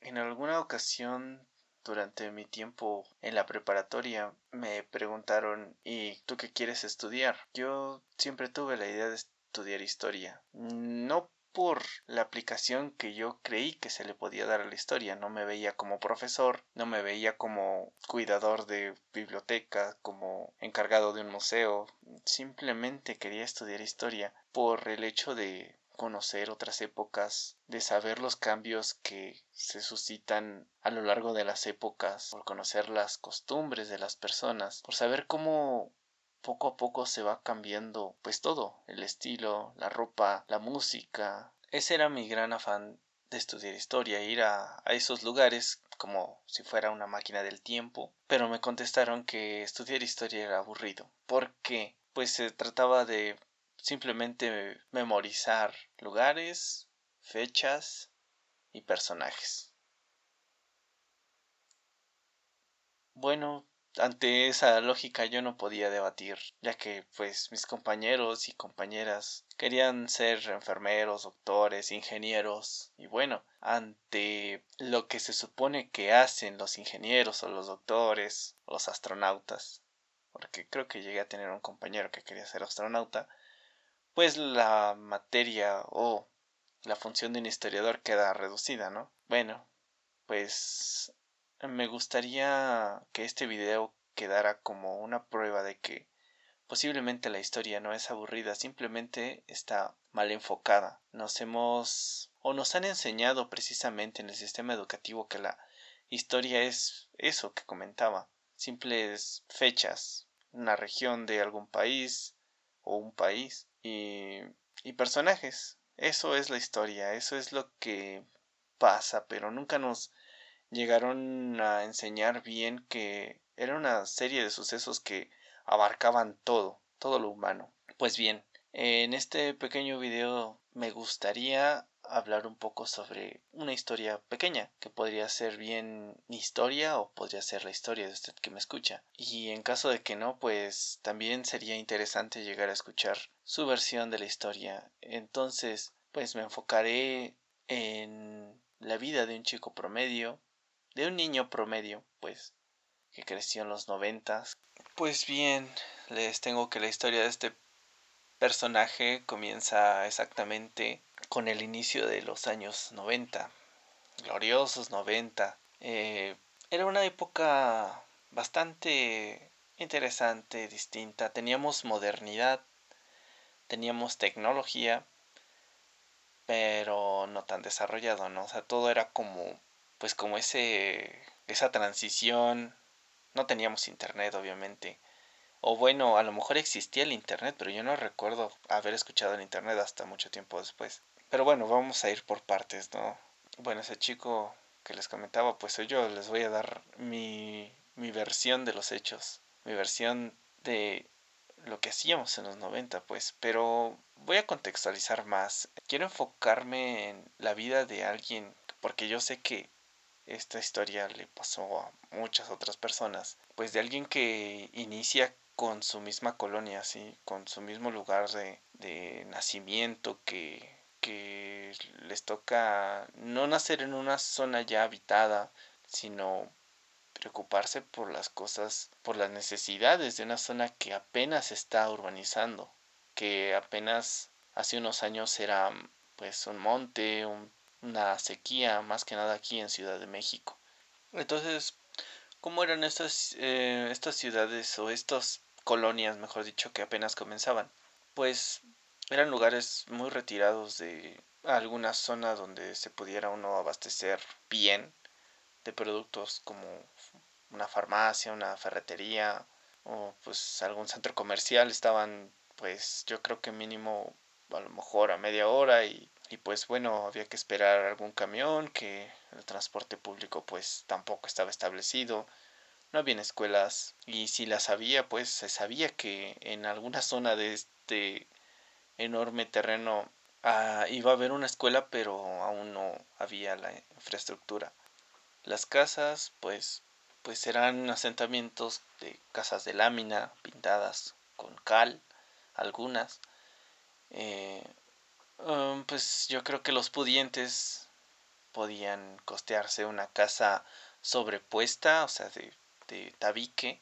En alguna ocasión durante mi tiempo en la preparatoria me preguntaron ¿y tú qué quieres estudiar? Yo siempre tuve la idea de estudiar historia. No por la aplicación que yo creí que se le podía dar a la historia. No me veía como profesor, no me veía como cuidador de biblioteca, como encargado de un museo. Simplemente quería estudiar historia por el hecho de conocer otras épocas, de saber los cambios que se suscitan a lo largo de las épocas, por conocer las costumbres de las personas, por saber cómo poco a poco se va cambiando pues todo, el estilo, la ropa, la música. Ese era mi gran afán de estudiar historia, ir a, a esos lugares como si fuera una máquina del tiempo, pero me contestaron que estudiar historia era aburrido, porque pues se trataba de simplemente memorizar lugares, fechas y personajes. Bueno, ante esa lógica yo no podía debatir, ya que pues mis compañeros y compañeras querían ser enfermeros, doctores, ingenieros, y bueno, ante lo que se supone que hacen los ingenieros o los doctores los astronautas, porque creo que llegué a tener un compañero que quería ser astronauta, pues la materia o la función de un historiador queda reducida, ¿no? Bueno, pues me gustaría que este video quedara como una prueba de que posiblemente la historia no es aburrida, simplemente está mal enfocada. Nos hemos o nos han enseñado precisamente en el sistema educativo que la historia es eso que comentaba, simples fechas, una región de algún país o un país y, y personajes. Eso es la historia, eso es lo que pasa, pero nunca nos llegaron a enseñar bien que era una serie de sucesos que abarcaban todo, todo lo humano. Pues bien, en este pequeño video me gustaría hablar un poco sobre una historia pequeña que podría ser bien mi historia o podría ser la historia de usted que me escucha. Y en caso de que no, pues también sería interesante llegar a escuchar su versión de la historia. Entonces, pues me enfocaré en la vida de un chico promedio, de un niño promedio, pues, que creció en los noventas. Pues bien, les tengo que la historia de este personaje comienza exactamente con el inicio de los años 90, gloriosos 90. Eh, era una época bastante interesante, distinta. Teníamos modernidad, teníamos tecnología, pero no tan desarrollado, ¿no? O sea, todo era como, pues como ese, esa transición. No teníamos internet, obviamente. O bueno, a lo mejor existía el internet, pero yo no recuerdo haber escuchado el internet hasta mucho tiempo después. Pero bueno, vamos a ir por partes, ¿no? Bueno, ese chico que les comentaba, pues yo les voy a dar mi, mi versión de los hechos, mi versión de lo que hacíamos en los 90, pues, pero voy a contextualizar más. Quiero enfocarme en la vida de alguien, porque yo sé que esta historia le pasó a muchas otras personas, pues de alguien que inicia con su misma colonia, ¿sí? con su mismo lugar de, de nacimiento, que que les toca no nacer en una zona ya habitada, sino preocuparse por las cosas, por las necesidades de una zona que apenas está urbanizando, que apenas hace unos años era pues un monte, una sequía, más que nada aquí en Ciudad de México. Entonces, ¿cómo eran estas, eh, estas ciudades o estas colonias, mejor dicho, que apenas comenzaban? Pues eran lugares muy retirados de alguna zona donde se pudiera uno abastecer bien de productos como una farmacia, una ferretería o pues algún centro comercial. Estaban pues yo creo que mínimo a lo mejor a media hora y, y pues bueno había que esperar algún camión que el transporte público pues tampoco estaba establecido. No había escuelas y si las había pues se sabía que en alguna zona de este enorme terreno ah, iba a haber una escuela, pero aún no había la infraestructura. Las casas, pues, pues eran asentamientos de casas de lámina pintadas con cal, algunas. Eh, um, pues yo creo que los pudientes podían costearse una casa sobrepuesta, o sea, de, de tabique,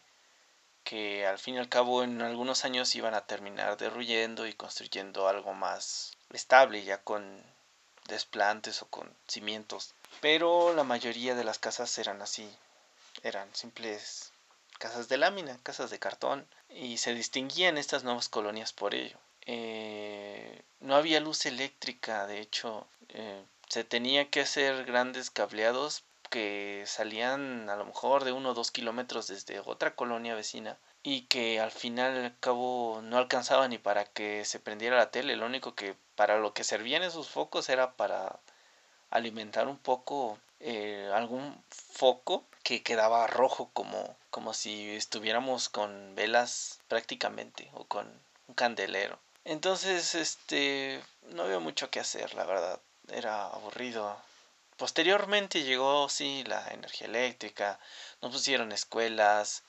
que al fin y al cabo en algunos años iban a terminar derruyendo y construyendo algo más estable, ya con desplantes o con cimientos. Pero la mayoría de las casas eran así, eran simples casas de lámina, casas de cartón, y se distinguían estas nuevas colonias por ello. Eh, no había luz eléctrica, de hecho, eh, se tenía que hacer grandes cableados que salían a lo mejor de uno o dos kilómetros desde otra colonia vecina y que al final al cabo no alcanzaba ni para que se prendiera la tele, lo único que para lo que servían esos focos era para alimentar un poco eh, algún foco que quedaba rojo como, como si estuviéramos con velas prácticamente o con un candelero. Entonces, este, no había mucho que hacer, la verdad. Era aburrido. Posteriormente llegó, sí, la energía eléctrica, nos pusieron escuelas,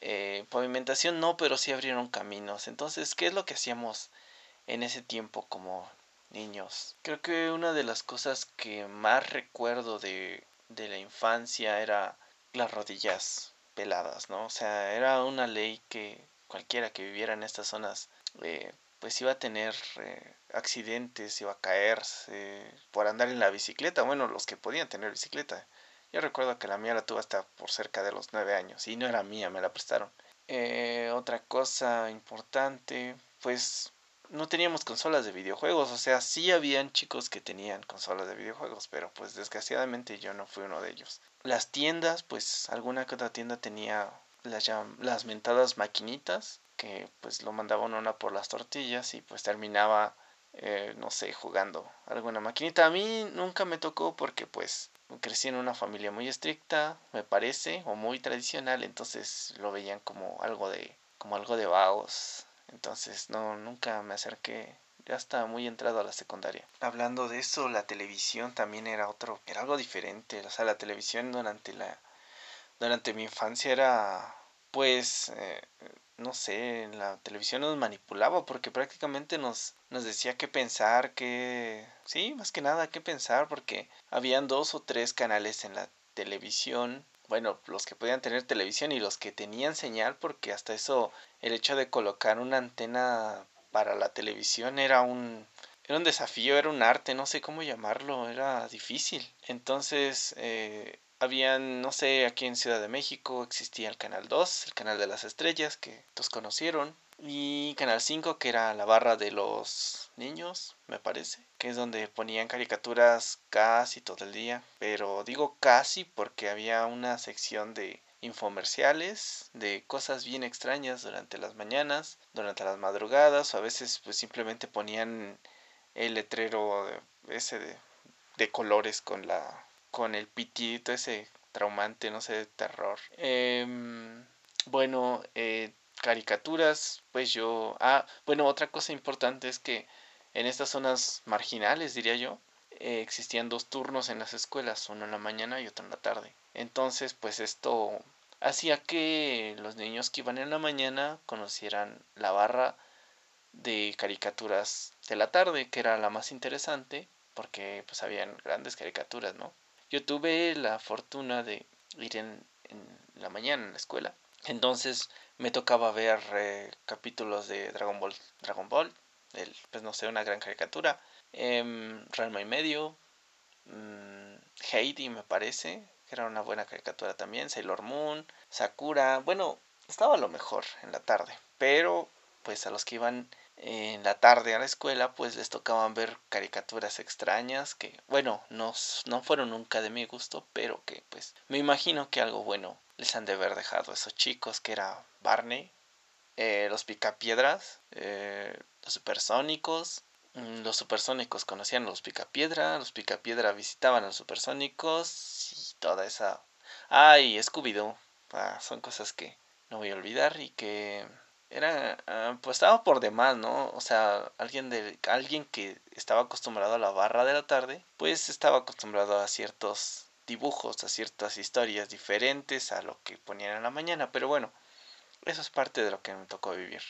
eh, pavimentación no, pero sí abrieron caminos. Entonces, ¿qué es lo que hacíamos en ese tiempo como niños? Creo que una de las cosas que más recuerdo de, de la infancia era las rodillas peladas, ¿no? O sea, era una ley que cualquiera que viviera en estas zonas eh, pues iba a tener eh, accidentes, iba a caerse por andar en la bicicleta, bueno, los que podían tener bicicleta. Yo recuerdo que la mía la tuve hasta por cerca de los nueve años y no era mía, me la prestaron. Eh, otra cosa importante, pues no teníamos consolas de videojuegos, o sea, sí habían chicos que tenían consolas de videojuegos, pero pues desgraciadamente yo no fui uno de ellos. Las tiendas, pues alguna que otra tienda tenía las, las mentadas maquinitas, que pues lo mandaban una por las tortillas y pues terminaba, eh, no sé, jugando alguna maquinita. A mí nunca me tocó porque pues crecí en una familia muy estricta, me parece, o muy tradicional, entonces lo veían como algo de, como algo de vagos. Entonces no, nunca me acerqué. Ya estaba muy entrado a la secundaria. Hablando de eso, la televisión también era otro, era algo diferente. O sea, la televisión durante la, durante mi infancia era, pues, eh, no sé, la televisión nos manipulaba porque prácticamente nos, nos decía qué pensar, qué... Sí, más que nada qué pensar porque habían dos o tres canales en la televisión. Bueno, los que podían tener televisión y los que tenían señal porque hasta eso el hecho de colocar una antena para la televisión era un era un desafío, era un arte, no sé cómo llamarlo, era difícil. Entonces, eh, habían, no sé, aquí en Ciudad de México existía el Canal 2, el Canal de las Estrellas, que todos conocieron, y Canal 5, que era la barra de los niños, me parece, que es donde ponían caricaturas casi todo el día, pero digo casi porque había una sección de infomerciales, de cosas bien extrañas durante las mañanas, durante las madrugadas, o a veces pues simplemente ponían el letrero ese de, de colores con la con el pitito ese traumante, no sé, de terror. Em, bueno, eh, caricaturas, pues yo... Ah, bueno, otra cosa importante es que en estas zonas marginales, diría yo, eh, existían dos turnos en las escuelas, uno en la mañana y otro en la tarde. Entonces, pues esto hacía que los niños que iban en la mañana conocieran la barra de caricaturas de la tarde, que era la más interesante, porque pues habían grandes caricaturas, ¿no? Yo tuve la fortuna de ir en, la mañana en la escuela. Entonces me tocaba ver eh, capítulos de Dragon Ball, Dragon Ball, el, pues no sé, una gran caricatura. Eh, y medio, mm, Heidi me parece, que era una buena caricatura también, Sailor Moon, Sakura, bueno, estaba lo mejor en la tarde, pero pues a los que iban en la tarde a la escuela, pues les tocaban ver caricaturas extrañas que, bueno, no, no fueron nunca de mi gusto, pero que pues me imagino que algo bueno les han de haber dejado esos chicos, que era Barney, eh, los picapiedras, eh, los supersónicos, mm, los supersónicos conocían a los picapiedra, los picapiedra visitaban a los supersónicos y toda esa... ay Scooby-Doo! Ah, son cosas que no voy a olvidar y que era ah, pues estaba por demás, ¿no? O sea, alguien de alguien que estaba acostumbrado a la barra de la tarde, pues estaba acostumbrado a ciertos dibujos, a ciertas historias diferentes a lo que ponían en la mañana, pero bueno, eso es parte de lo que me tocó vivir.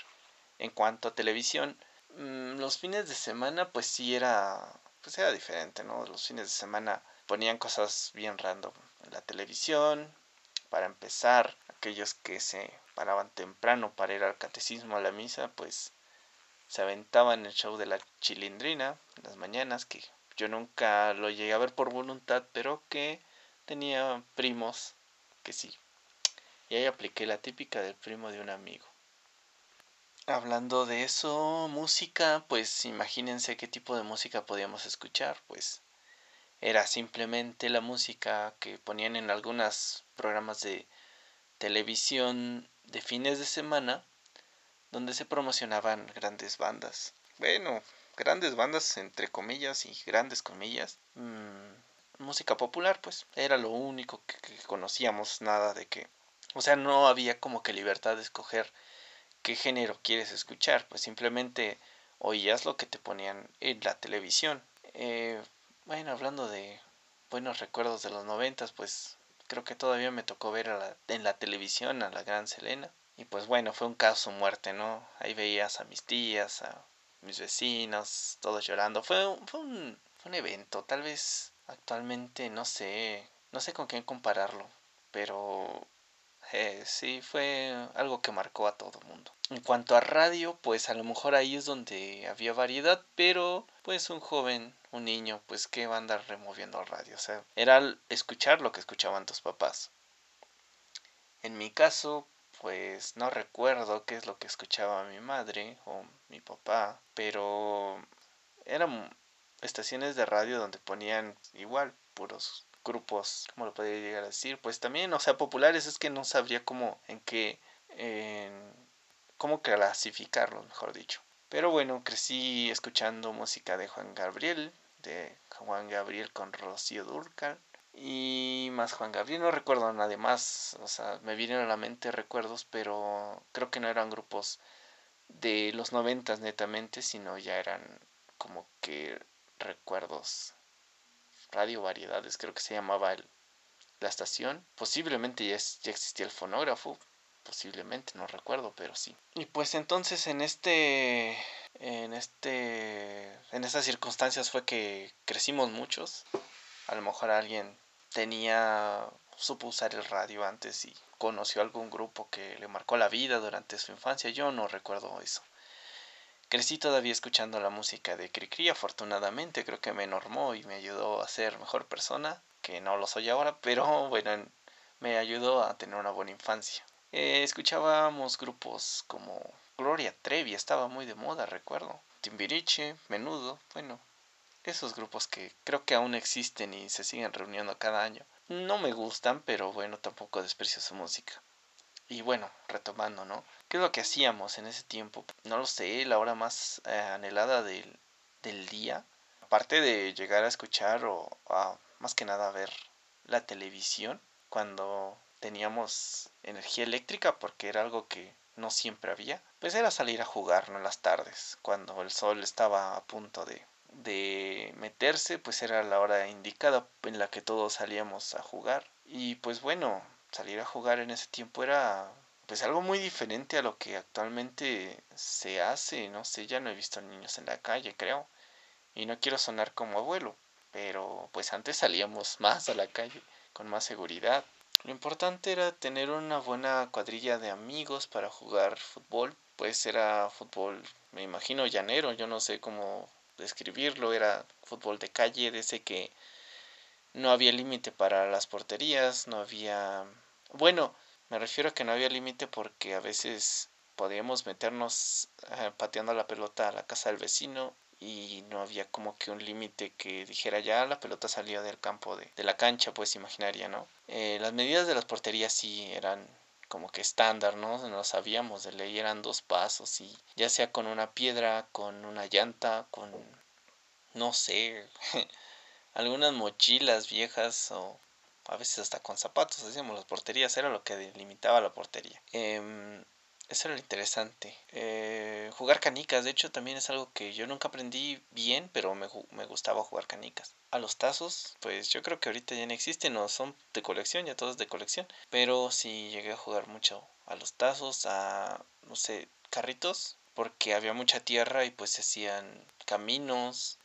En cuanto a televisión, mm, los fines de semana pues sí era pues era diferente, ¿no? Los fines de semana ponían cosas bien random en la televisión. Para empezar, aquellos que se paraban temprano para ir al catecismo a la misa, pues se aventaban el show de la chilindrina en las mañanas, que yo nunca lo llegué a ver por voluntad, pero que tenía primos que sí. Y ahí apliqué la típica del primo de un amigo. Hablando de eso, música, pues imagínense qué tipo de música podíamos escuchar, pues era simplemente la música que ponían en algunos programas de televisión de fines de semana, donde se promocionaban grandes bandas. Bueno, grandes bandas entre comillas y grandes comillas. Mm, música popular, pues era lo único que, que conocíamos, nada de que... O sea, no había como que libertad de escoger qué género quieres escuchar, pues simplemente oías lo que te ponían en la televisión. Eh, bueno, hablando de buenos recuerdos de los noventas, pues creo que todavía me tocó ver en la televisión a la gran Selena. Y pues bueno, fue un caso muerte, ¿no? Ahí veías a mis tías, a mis vecinos, todos llorando. Fue, fue, un, fue un evento, tal vez actualmente no sé, no sé con quién compararlo, pero eh, sí, fue algo que marcó a todo mundo. En cuanto a radio, pues a lo mejor ahí es donde había variedad, pero pues un joven, un niño, pues que va a andar removiendo radio. O sea, era escuchar lo que escuchaban tus papás. En mi caso, pues no recuerdo qué es lo que escuchaba mi madre o mi papá, pero eran estaciones de radio donde ponían igual puros grupos, ¿cómo lo podría llegar a decir? Pues también, o sea, populares es que no sabría cómo, en qué, en, cómo clasificarlos, mejor dicho. Pero bueno, crecí escuchando música de Juan Gabriel, de Juan Gabriel con Rocío Durcal. Y más Juan Gabriel, no recuerdo nada más, o sea, me vienen a la mente recuerdos, pero creo que no eran grupos de los noventas netamente, sino ya eran como que recuerdos Radio Variedades, creo que se llamaba el, la estación. Posiblemente ya, ya existía el fonógrafo, posiblemente, no recuerdo, pero sí. Y pues entonces en este en este en estas circunstancias fue que crecimos muchos. A lo mejor alguien tenía supo usar el radio antes y conoció algún grupo que le marcó la vida durante su infancia. Yo no recuerdo eso. Crecí todavía escuchando la música de Cricri, afortunadamente creo que me normó y me ayudó a ser mejor persona, que no lo soy ahora, pero bueno, me ayudó a tener una buena infancia. Eh, escuchábamos grupos como Gloria Trevi, estaba muy de moda, recuerdo. Timbiriche, Menudo, bueno, esos grupos que creo que aún existen y se siguen reuniendo cada año. No me gustan, pero bueno, tampoco desprecio su música. Y bueno, retomando, ¿no? ¿Qué es lo que hacíamos en ese tiempo? No lo sé, la hora más eh, anhelada del, del, día. Aparte de llegar a escuchar o a, más que nada a ver la televisión cuando teníamos energía eléctrica porque era algo que no siempre había, pues era salir a jugar, ¿no? En las tardes, cuando el sol estaba a punto de, de meterse, pues era la hora indicada en la que todos salíamos a jugar. Y pues bueno, salir a jugar en ese tiempo era pues algo muy diferente a lo que actualmente se hace, no sé, ya no he visto niños en la calle, creo. Y no quiero sonar como abuelo, pero pues antes salíamos más a la calle con más seguridad. Lo importante era tener una buena cuadrilla de amigos para jugar fútbol, pues era fútbol, me imagino llanero, yo no sé cómo describirlo, era fútbol de calle, de ese que no había límite para las porterías, no había... Bueno, me refiero a que no había límite porque a veces podíamos meternos eh, pateando la pelota a la casa del vecino y no había como que un límite que dijera ya la pelota salió del campo de, de la cancha pues imaginaria, ¿no? Eh, las medidas de las porterías sí eran como que estándar, ¿no? No sabíamos de ley, eran dos pasos y ya sea con una piedra, con una llanta, con no sé, algunas mochilas viejas o a veces hasta con zapatos hacíamos las porterías, era lo que delimitaba la portería. Eh, eso era lo interesante. Eh, jugar canicas, de hecho, también es algo que yo nunca aprendí bien, pero me, me, gustaba jugar canicas. A los tazos, pues yo creo que ahorita ya no existen, no son de colección, ya todos de colección. Pero sí llegué a jugar mucho a los tazos, a, no sé, carritos, porque había mucha tierra y pues se hacían caminos,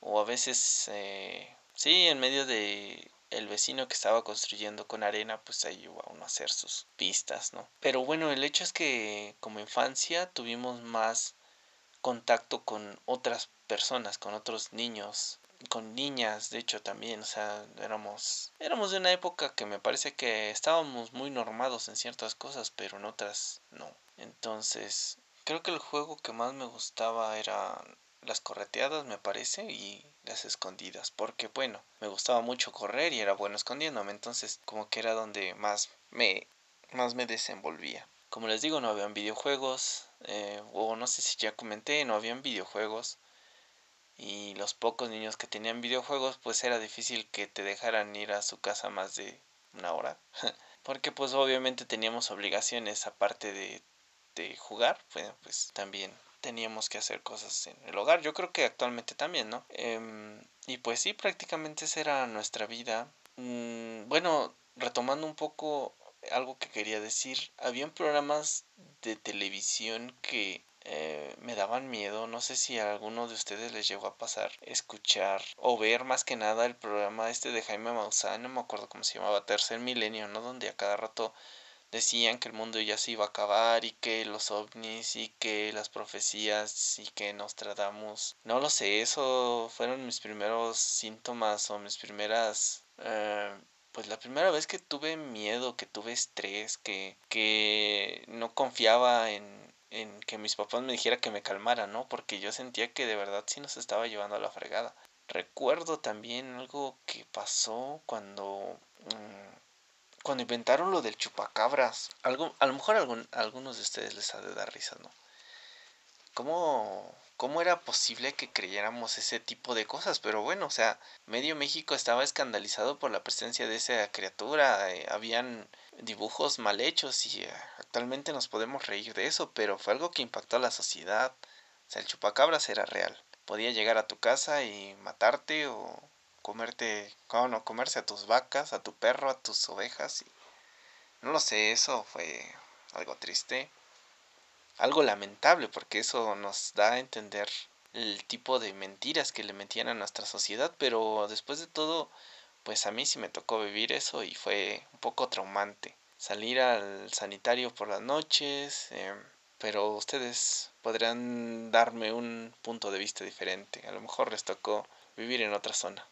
o a veces eh, Sí, en medio de el vecino que estaba construyendo con arena, pues ahí iba uno a hacer sus pistas, ¿no? Pero bueno, el hecho es que como infancia tuvimos más contacto con otras personas, con otros niños, con niñas, de hecho también, o sea, éramos éramos de una época que me parece que estábamos muy normados en ciertas cosas, pero en otras no. Entonces, creo que el juego que más me gustaba era las correteadas, me parece, y escondidas, porque bueno, me gustaba mucho correr y era bueno escondiéndome, entonces como que era donde más me, más me desenvolvía. Como les digo, no habían videojuegos, eh, o no sé si ya comenté, no habían videojuegos. Y los pocos niños que tenían videojuegos, pues era difícil que te dejaran ir a su casa más de una hora. Porque pues obviamente teníamos obligaciones aparte de, de jugar, bueno, pues también teníamos que hacer cosas en el hogar. Yo creo que actualmente también, ¿no? Em, y pues sí, prácticamente esa era nuestra vida. Mm, bueno, retomando un poco algo que quería decir, habían programas de televisión que eh, me daban miedo. No sé si a alguno de ustedes les llegó a pasar escuchar o ver más que nada el programa este de Jaime Maussan, no me acuerdo cómo se llamaba, Tercer Milenio, ¿no? Donde a cada rato decían que el mundo ya se iba a acabar y que los ovnis y que las profecías y que nos tratamos. No lo sé, eso fueron mis primeros síntomas o mis primeras... Eh, pues la primera vez que tuve miedo, que tuve estrés, que, que no confiaba en, en que mis papás me dijeran que me calmara, ¿no? Porque yo sentía que de verdad sí nos estaba llevando a la fregada. Recuerdo también algo que pasó cuando mm, cuando inventaron lo del chupacabras, algo, a lo mejor a algunos de ustedes les ha de dar risa, ¿no? ¿Cómo, ¿Cómo era posible que creyéramos ese tipo de cosas? Pero bueno, o sea, medio México estaba escandalizado por la presencia de esa criatura, eh, habían dibujos mal hechos y eh, actualmente nos podemos reír de eso, pero fue algo que impactó a la sociedad. O sea, el chupacabras era real. Podía llegar a tu casa y matarte o comerte, cómo no, comerse a tus vacas, a tu perro, a tus ovejas. Y, no lo sé, eso fue algo triste, algo lamentable, porque eso nos da a entender el tipo de mentiras que le metían a nuestra sociedad, pero después de todo, pues a mí sí me tocó vivir eso y fue un poco traumante. Salir al sanitario por las noches, em, pero ustedes podrán darme un punto de vista diferente. A lo mejor les tocó vivir en otra zona.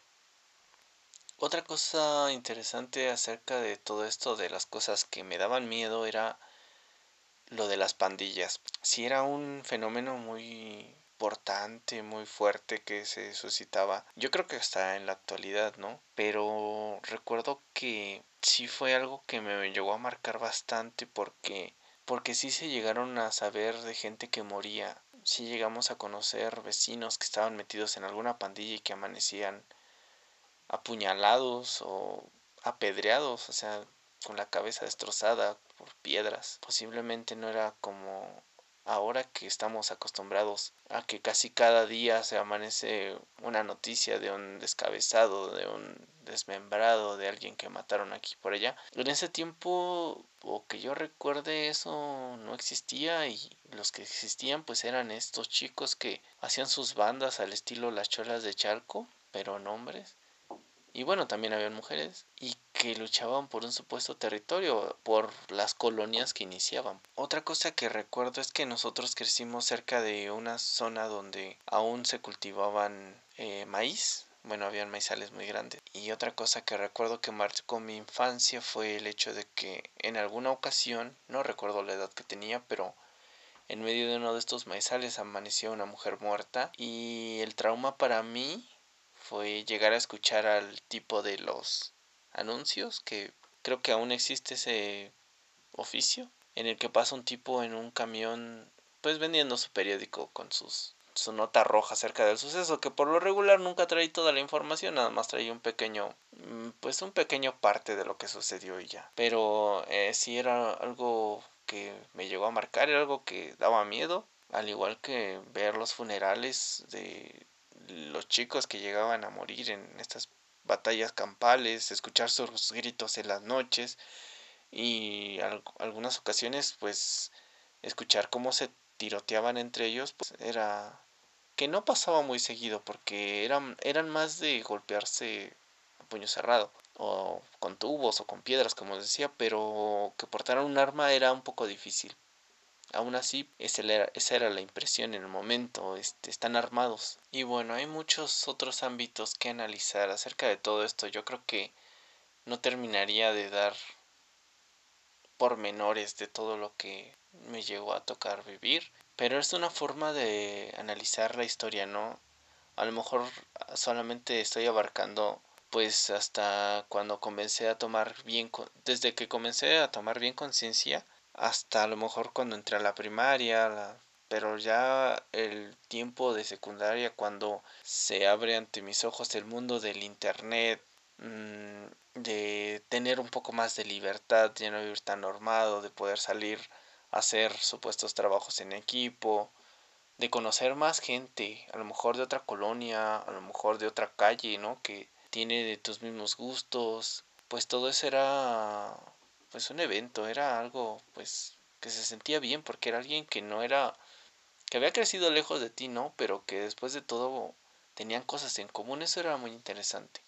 Otra cosa interesante acerca de todo esto de las cosas que me daban miedo era lo de las pandillas. Si era un fenómeno muy importante, muy fuerte que se suscitaba. Yo creo que está en la actualidad, ¿no? Pero recuerdo que sí fue algo que me llegó a marcar bastante porque porque sí se llegaron a saber de gente que moría. Sí llegamos a conocer vecinos que estaban metidos en alguna pandilla y que amanecían apuñalados o apedreados, o sea, con la cabeza destrozada por piedras. Posiblemente no era como ahora que estamos acostumbrados a que casi cada día se amanece una noticia de un descabezado, de un desmembrado, de alguien que mataron aquí por allá. En ese tiempo, o que yo recuerde, eso no existía y los que existían pues eran estos chicos que hacían sus bandas al estilo las cholas de Chalco, pero en hombres y bueno, también habían mujeres y que luchaban por un supuesto territorio, por las colonias que iniciaban. Otra cosa que recuerdo es que nosotros crecimos cerca de una zona donde aún se cultivaban eh, maíz, bueno, habían maizales muy grandes. Y otra cosa que recuerdo que marcó mi infancia fue el hecho de que en alguna ocasión, no recuerdo la edad que tenía, pero en medio de uno de estos maizales amaneció una mujer muerta y el trauma para mí fue llegar a escuchar al tipo de los anuncios, que creo que aún existe ese oficio, en el que pasa un tipo en un camión, pues vendiendo su periódico con sus su nota roja acerca del suceso, que por lo regular nunca trae toda la información, nada más trae un pequeño, mm, pues un pequeño parte de lo que sucedió y ya. Pero eh, si era algo que me llegó a marcar, era algo que daba miedo, al igual que ver los funerales de los chicos que llegaban a morir en estas batallas campales, escuchar sus gritos en las noches y algunas ocasiones pues escuchar cómo se tiroteaban entre ellos pues era que no pasaba muy seguido porque eran, eran más de golpearse puño cerrado o con tubos o con piedras como decía pero que portaran un arma era un poco difícil aún así esa era, esa era la impresión en el momento este, están armados. Y bueno hay muchos otros ámbitos que analizar acerca de todo esto. Yo creo que no terminaría de dar pormenores de todo lo que me llegó a tocar vivir pero es una forma de analizar la historia no a lo mejor solamente estoy abarcando pues hasta cuando comencé a tomar bien, desde que comencé a tomar bien conciencia, hasta a lo mejor cuando entré a la primaria, pero ya el tiempo de secundaria, cuando se abre ante mis ojos el mundo del internet, mm, de tener un poco más de libertad, ya no vivir tan normado, de poder salir a hacer supuestos trabajos en equipo, de conocer más gente, a lo mejor de otra colonia, a lo mejor de otra calle, ¿no? Que tiene de tus mismos gustos, pues todo eso era pues un evento, era algo pues que se sentía bien porque era alguien que no era que había crecido lejos de ti, ¿no? Pero que después de todo tenían cosas en común, eso era muy interesante.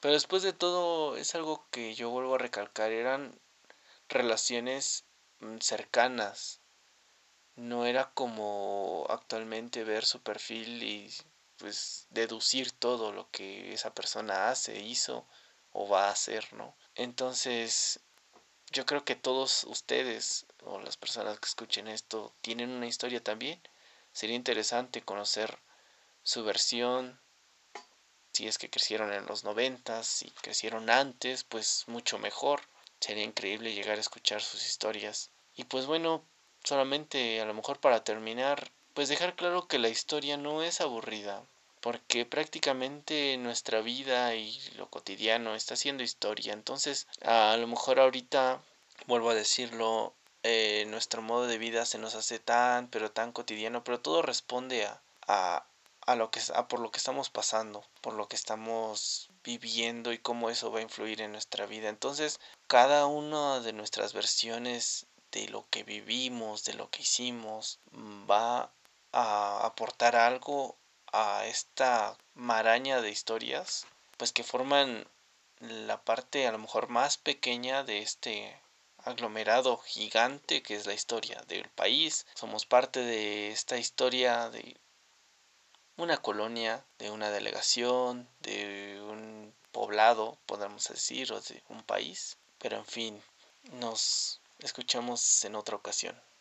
Pero después de todo es algo que yo vuelvo a recalcar, eran relaciones mm, cercanas, no era como actualmente ver su perfil y pues deducir todo lo que esa persona hace, hizo o va a hacer, ¿no? Entonces, yo creo que todos ustedes o las personas que escuchen esto tienen una historia también. Sería interesante conocer su versión. Si es que crecieron en los noventas, si crecieron antes, pues mucho mejor. Sería increíble llegar a escuchar sus historias. Y pues bueno, solamente a lo mejor para terminar, pues dejar claro que la historia no es aburrida, porque prácticamente nuestra vida y lo cotidiano está siendo historia. Entonces, a lo mejor ahorita, vuelvo a decirlo, eh, nuestro modo de vida se nos hace tan, pero tan cotidiano, pero todo responde a, a, a lo que a por lo que estamos pasando, por lo que estamos viviendo y cómo eso va a influir en nuestra vida. Entonces, cada una de nuestras versiones de lo que vivimos, de lo que hicimos, mm, va a aportar algo a esta maraña de historias, pues que forman la parte a lo mejor más pequeña de este aglomerado gigante que es la historia del país. Somos parte de esta historia de una colonia, de una delegación, de un poblado, podemos decir, o de un país. Pero en fin, nos escuchamos en otra ocasión.